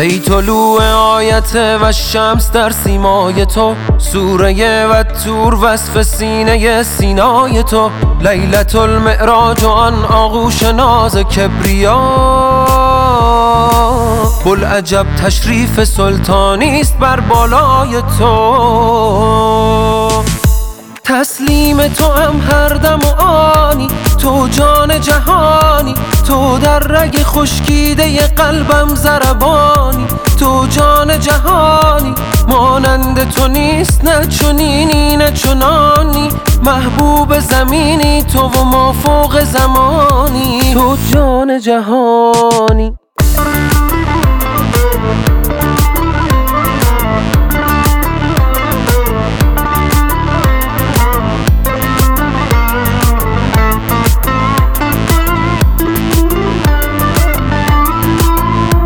ای طلوع آیت و شمس در سیمای تو سوره و تور وصف سینه سینای تو لیلت المعراج و آن آغوش ناز کبریا. بلعجب تشریف سلطانی است بر بالای تو. تسلیم تو هم هر دم و آنی. تو جان جهانی تو در رگ خشکیده قلبم زربانی. تو جان جهانی مانند تو نیست نه چنینی نه چنانی. محبوب زمینی تو و ما فوق زمانی. تو جان جهانی.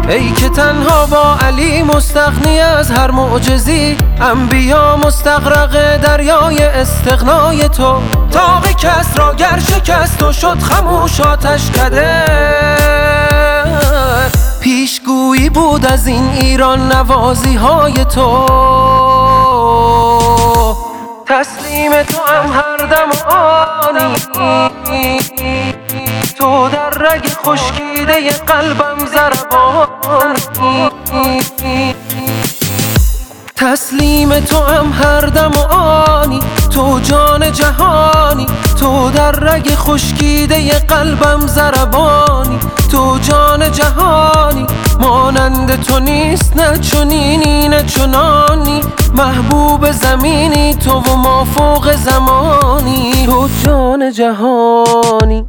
ای که تنها با علی مستغنی از هر معجزی انبیا مستغرق دریای استغنای تو. تاق کس را گر شکست و شد خموش آتش کده. پیشگویی بود از این ایران نوازی های تو. تسلیم تو هم هر دم آنی تو در رگ خشکیده قلبم زربانی. تسلیم تو هم هر دم آنی. تو جان جهانی. تو در رگ خشکیده قلبم زربانی. تو جان جهانی. مانند تو نیست نه چنینی نه چنانی. محبوب زمینی تو و ما فوق زمانی. تو جان جهانی.